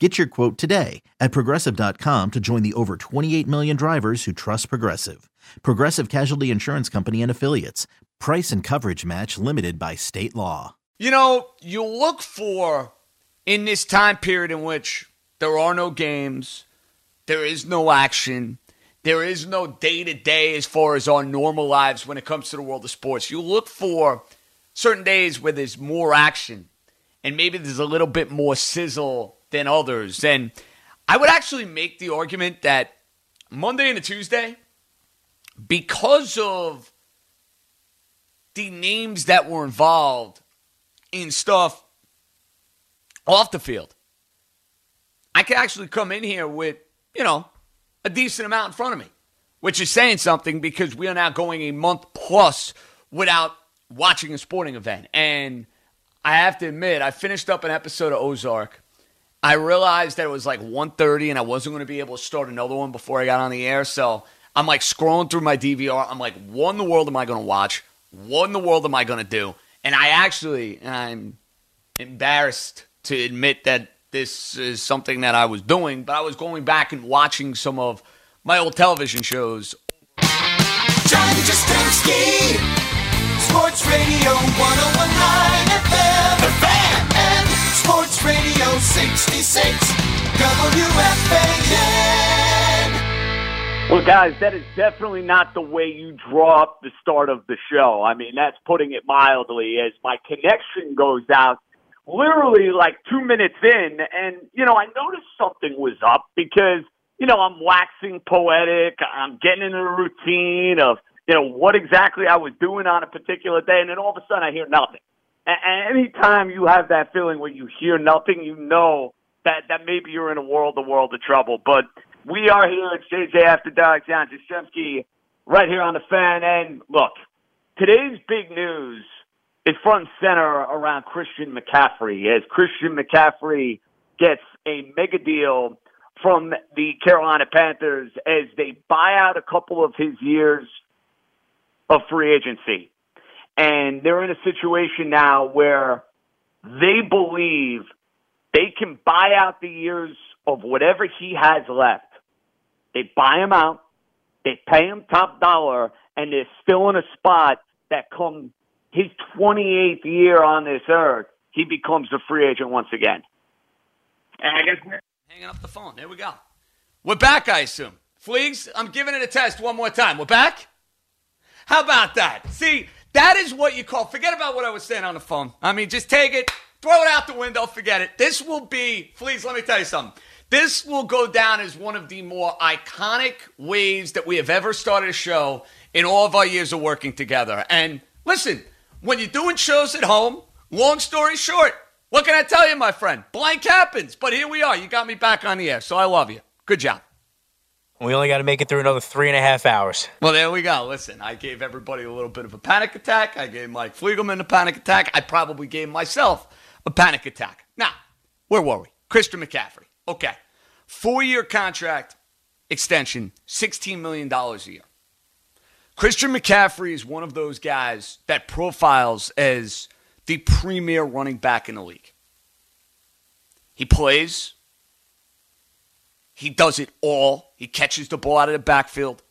Get your quote today at progressive.com to join the over 28 million drivers who trust Progressive. Progressive Casualty Insurance Company and Affiliates. Price and coverage match limited by state law. You know, you look for in this time period in which there are no games, there is no action, there is no day to day as far as our normal lives when it comes to the world of sports. You look for certain days where there's more action and maybe there's a little bit more sizzle than others. And I would actually make the argument that Monday and a Tuesday, because of the names that were involved in stuff off the field, I could actually come in here with, you know, a decent amount in front of me, which is saying something because we are now going a month plus without watching a sporting event. And I have to admit, I finished up an episode of Ozark I realized that it was like 1.30 and I wasn't going to be able to start another one before I got on the air. So I'm like scrolling through my DVR. I'm like, what in the world am I going to watch? What in the world am I going to do? And I actually, I'm embarrassed to admit that this is something that I was doing, but I was going back and watching some of my old television shows. Sports Radio 1019 FM. Radio 66, WFAN. Well, guys, that is definitely not the way you draw up the start of the show. I mean, that's putting it mildly, as my connection goes out literally like two minutes in, and, you know, I noticed something was up because, you know, I'm waxing poetic, I'm getting into the routine of, you know, what exactly I was doing on a particular day, and then all of a sudden I hear nothing. And anytime you have that feeling when you hear nothing, you know that that maybe you're in a world, a world of trouble. But we are here at JJ After Dark, John Jastremski, right here on the fan. And look, today's big news is front and center around Christian McCaffrey, as Christian McCaffrey gets a mega deal from the Carolina Panthers as they buy out a couple of his years of free agency and they're in a situation now where they believe they can buy out the years of whatever he has left. They buy him out, they pay him top dollar, and they're still in a spot that come his 28th year on this earth, he becomes a free agent once again. And I guess we're hanging up the phone. There we go. We're back, I assume. Fleegs, I'm giving it a test one more time. We're back? How about that? See, that is what you call, forget about what I was saying on the phone. I mean, just take it, throw it out the window, forget it. This will be, please let me tell you something. This will go down as one of the more iconic ways that we have ever started a show in all of our years of working together. And listen, when you're doing shows at home, long story short, what can I tell you, my friend? Blank happens, but here we are. You got me back on the air, so I love you. Good job. We only got to make it through another three and a half hours. Well, there we go. Listen, I gave everybody a little bit of a panic attack. I gave Mike Fliegelman a panic attack. I probably gave myself a panic attack. Now, where were we? Christian McCaffrey. Okay. Four year contract extension, $16 million a year. Christian McCaffrey is one of those guys that profiles as the premier running back in the league. He plays he does it all. He catches the ball out of the backfield.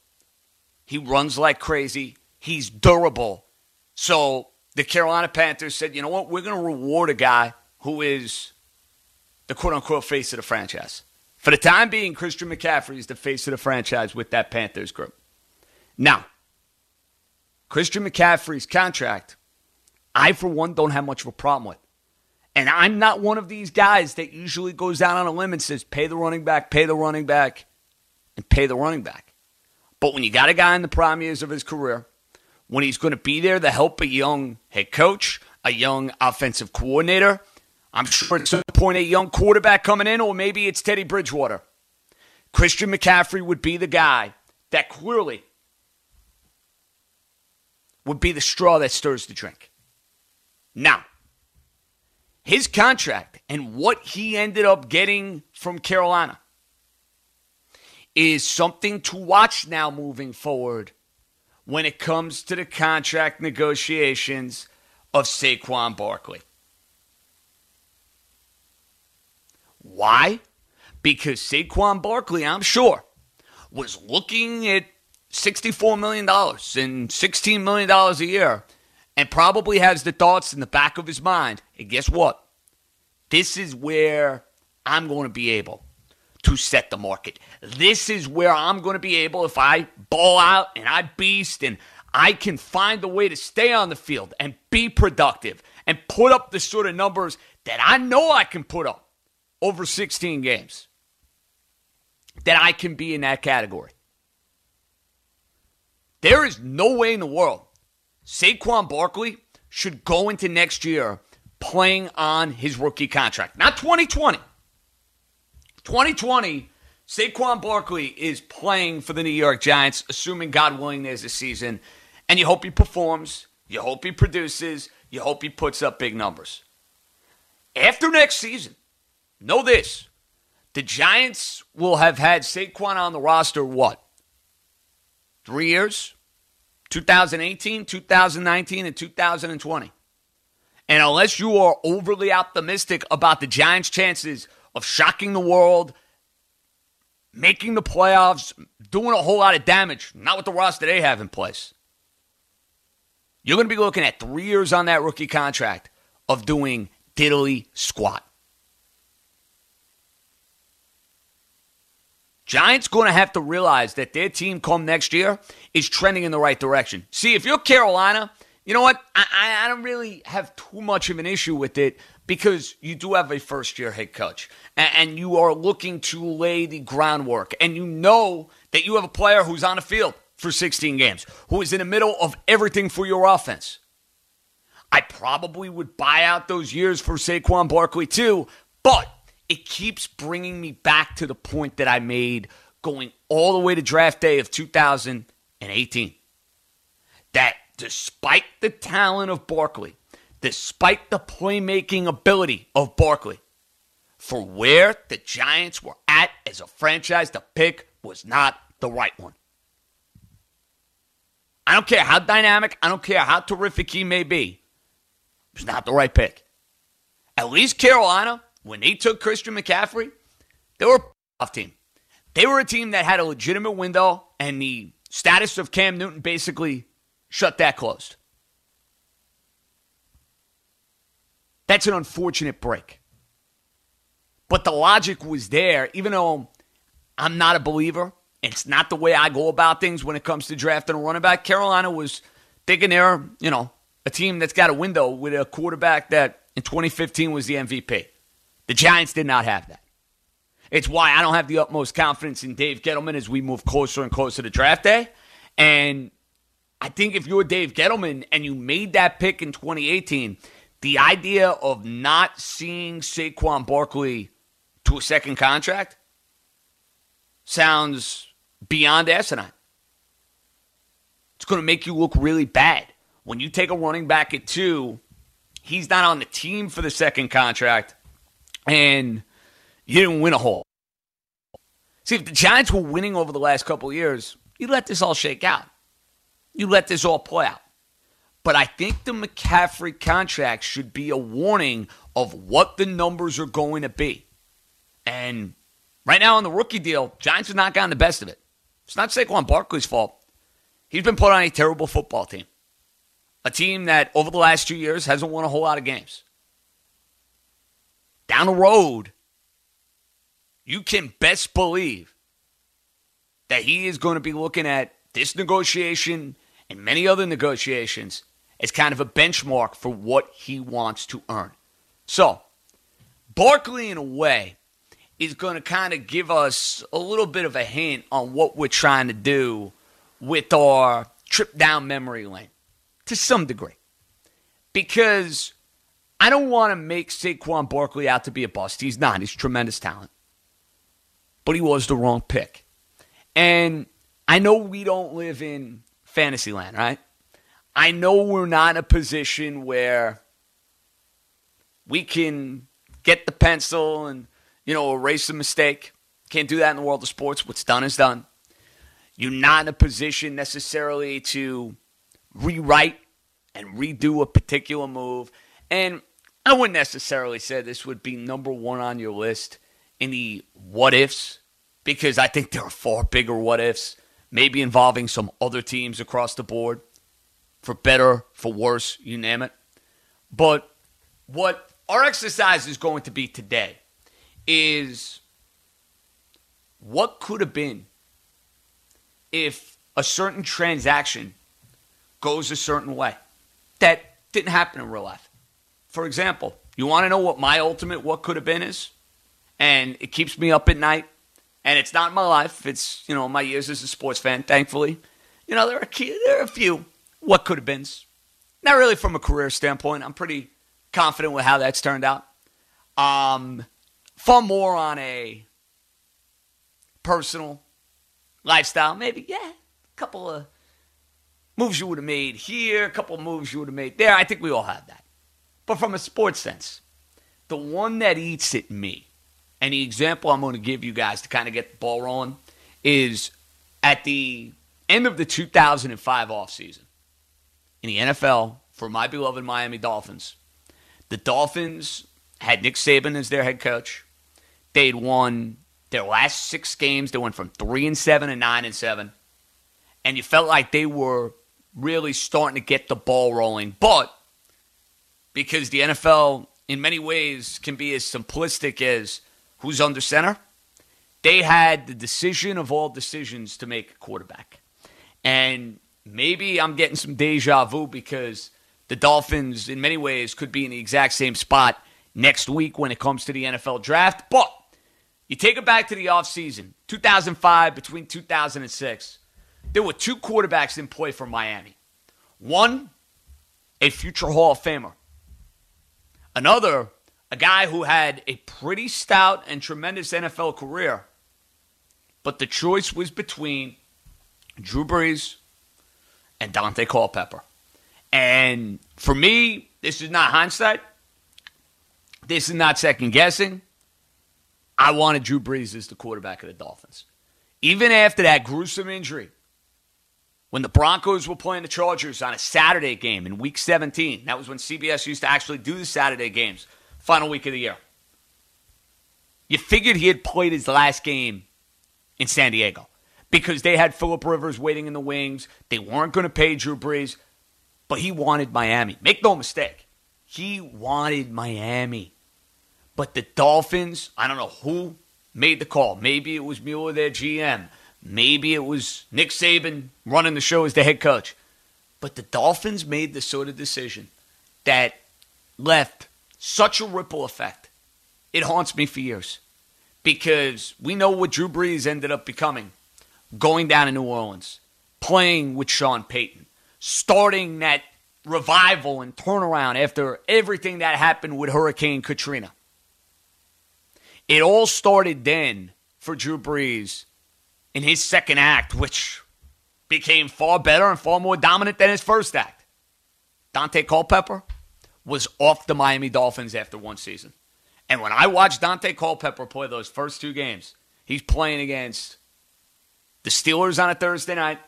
He runs like crazy. He's durable. So the Carolina Panthers said, you know what? We're going to reward a guy who is the quote unquote face of the franchise. For the time being, Christian McCaffrey is the face of the franchise with that Panthers group. Now, Christian McCaffrey's contract, I, for one, don't have much of a problem with. And I'm not one of these guys that usually goes out on a limb and says, pay the running back, pay the running back, and pay the running back. But when you got a guy in the prime years of his career, when he's going to be there to help a young head coach, a young offensive coordinator, I'm sure at some point a young quarterback coming in, or maybe it's Teddy Bridgewater. Christian McCaffrey would be the guy that clearly would be the straw that stirs the drink. Now, his contract and what he ended up getting from Carolina is something to watch now moving forward when it comes to the contract negotiations of Saquon Barkley. Why? Because Saquon Barkley, I'm sure, was looking at $64 million and $16 million a year and probably has the thoughts in the back of his mind. And guess what? This is where I'm going to be able to set the market. This is where I'm going to be able, if I ball out and I beast and I can find a way to stay on the field and be productive and put up the sort of numbers that I know I can put up over 16 games, that I can be in that category. There is no way in the world Saquon Barkley should go into next year playing on his rookie contract. Not 2020. 2020, Saquon Barkley is playing for the New York Giants, assuming God willing there's a season. And you hope he performs, you hope he produces, you hope he puts up big numbers. After next season, know this the Giants will have had Saquon on the roster, what? Three years? 2018, 2019, and 2020. And unless you are overly optimistic about the Giants' chances of shocking the world, making the playoffs, doing a whole lot of damage, not with the roster they have in place, you're going to be looking at three years on that rookie contract of doing diddly squat. Giants going to have to realize that their team come next year is trending in the right direction. See, if you're Carolina, you know what? I, I don't really have too much of an issue with it because you do have a first year head coach and, you are looking to lay the groundwork and you know that you have a player who's on the field for 16 games, who is in the middle of everything for your offense. I probably would buy out those years for Saquon Barkley too, but it keeps bringing me back to the point that I made going all the way to draft day of 2018. That despite the talent of Barkley, despite the playmaking ability of Barkley, for where the Giants were at as a franchise, the pick was not the right one. I don't care how dynamic, I don't care how terrific he may be. It was not the right pick. At least Carolina when they took Christian McCaffrey, they were a team. They were a team that had a legitimate window, and the status of Cam Newton basically shut that closed. That's an unfortunate break. But the logic was there, even though I'm not a believer. It's not the way I go about things when it comes to drafting a running back. Carolina was thinking they're, you know, a team that's got a window with a quarterback that in 2015 was the MVP. The Giants did not have that. It's why I don't have the utmost confidence in Dave Gettleman as we move closer and closer to draft day. And I think if you're Dave Gettleman and you made that pick in 2018, the idea of not seeing Saquon Barkley to a second contract sounds beyond asinine. It's going to make you look really bad. When you take a running back at two, he's not on the team for the second contract and you didn't win a hole. See, if the Giants were winning over the last couple years, you let this all shake out. You let this all play out. But I think the McCaffrey contract should be a warning of what the numbers are going to be. And right now on the rookie deal, Giants have not gotten the best of it. It's not Saquon Barkley's fault. He's been put on a terrible football team. A team that over the last two years hasn't won a whole lot of games down the road, you can best believe that he is going to be looking at this negotiation and many other negotiations as kind of a benchmark for what he wants to earn. So, Barkley, in a way, is going to kind of give us a little bit of a hint on what we're trying to do with our trip down memory lane to some degree. Because I don't want to make Saquon Barkley out to be a bust. He's not. He's tremendous talent. But he was the wrong pick. And I know we don't live in fantasy land, right? I know we're not in a position where we can get the pencil and, you know, erase a mistake. Can't do that in the world of sports. What's done is done. You're not in a position necessarily to rewrite and redo a particular move. And I wouldn't necessarily say this would be number one on your list in the what ifs, because I think there are far bigger what ifs, maybe involving some other teams across the board, for better, for worse, you name it. But what our exercise is going to be today is what could have been if a certain transaction goes a certain way that didn't happen in real life. For example, you want to know what my ultimate what could have been is? And it keeps me up at night. And it's not my life. It's, you know, my years as a sports fan, thankfully. You know, there are, there are a few what could have been. Not really from a career standpoint. I'm pretty confident with how that's turned out. Um, far more on a personal lifestyle. Maybe, yeah, a couple of moves you would have made here, a couple of moves you would have made there. I think we all have that. But from a sports sense, the one that eats at me, and the example I'm going to give you guys to kind of get the ball rolling, is at the end of the 2005 offseason in the NFL for my beloved Miami Dolphins. The Dolphins had Nick Saban as their head coach. They'd won their last six games. They went from three and seven and nine and seven, and you felt like they were really starting to get the ball rolling. But because the NFL, in many ways, can be as simplistic as who's under center, they had the decision of all decisions to make quarterback. And maybe I'm getting some deja vu because the Dolphins, in many ways, could be in the exact same spot next week when it comes to the NFL draft. But you take it back to the offseason, 2005 between 2006, there were two quarterbacks in play for Miami. One, a future Hall of Famer. Another, a guy who had a pretty stout and tremendous NFL career. But the choice was between Drew Brees and Daunte Culpepper. And for me, this is not hindsight. This is not second guessing. I wanted Drew Brees as the quarterback of the Dolphins. Even after that gruesome injury, when the Broncos were playing the Chargers on a Saturday game in week 17, that was when CBS used to actually do the Saturday games, final week of the year. You figured he had played his last game in San Diego because they had Philip Rivers waiting in the wings. They weren't going to pay Drew Brees, but he wanted Miami. Make no mistake, he wanted Miami. But the Dolphins, I don't know who made the call. Maybe it was Mueller, their GM. Maybe it was Nick Saban running the show as the head coach. But the Dolphins made the sort of decision that left such a ripple effect. It haunts me for years because we know what Drew Brees ended up becoming going down to New Orleans, playing with Sean Payton, starting that revival and turnaround after everything that happened with Hurricane Katrina. It all started then for Drew Brees in his second act, which became far better and far more dominant than his first act. Daunte Culpepper was off the Miami Dolphins after one season. And when I watched Daunte Culpepper play those first two games, he's playing against the Steelers on a Thursday night,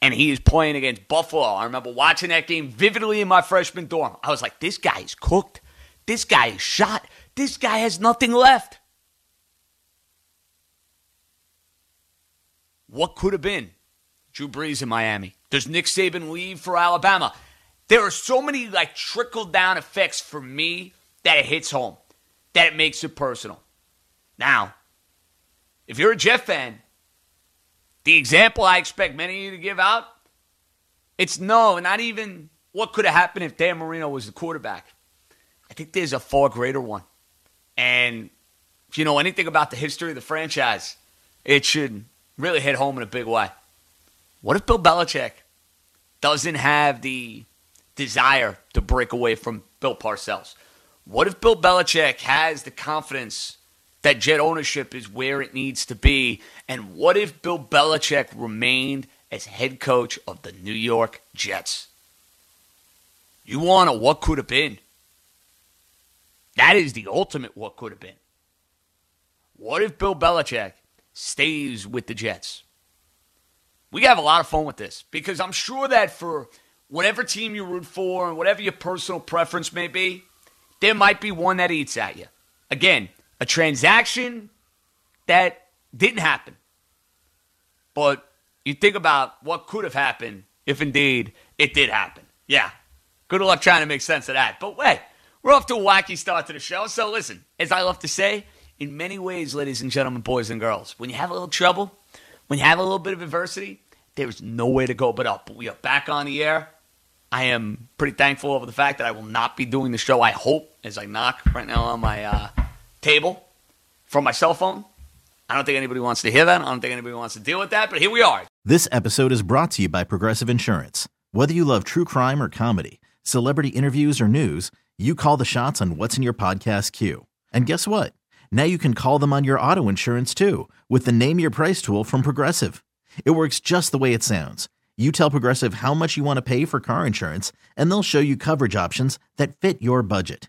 and he is playing against Buffalo. I remember watching that game vividly in my freshman dorm. I was like, this guy is cooked. This guy is shot. This guy has nothing left. What could have been Drew Brees in Miami? Does Nick Saban leave for Alabama? There are so many like trickle down effects for me that it hits home, that it makes it personal. Now, if you're a Jet fan, the example I expect many of you to give out, it's no, not even what could have happened if Dan Marino was the quarterback. I think there's a far greater one. And if you know anything about the history of the franchise, it should really hit home in a big way. What if Bill Belichick doesn't have the desire to break away from Bill Parcells? What if Bill Belichick has the confidence that Jet ownership is where it needs to be? And what if Bill Belichick remained as head coach of the New York Jets? You want a what could have been. That is the ultimate what could have been. What if Bill Belichick stays with the Jets? We have a lot of fun with this because I'm sure that for whatever team you root for and whatever your personal preference may be, there might be one that eats at you. Again, a transaction that didn't happen. But you think about what could have happened if indeed it did happen. Yeah. Good luck trying to make sense of that. But wait, we're off to a wacky start to the show. So listen, as I love to say, in many ways, ladies and gentlemen, boys and girls, when you have a little trouble, when you have a little bit of adversity, there's no way to go but up. But we are back on the air. I am pretty thankful over the fact that I will not be doing the show. I hope as I knock right now on my uh, table from my cell phone. I don't think anybody wants to hear that. I don't think anybody wants to deal with that. But here we are. This episode is brought to you by Progressive Insurance. Whether you love true crime or comedy, celebrity interviews or news, you call the shots on what's in your podcast queue. And guess what? Now you can call them on your auto insurance too with the Name Your Price tool from Progressive. It works just the way it sounds. You tell Progressive how much you want to pay for car insurance, and they'll show you coverage options that fit your budget.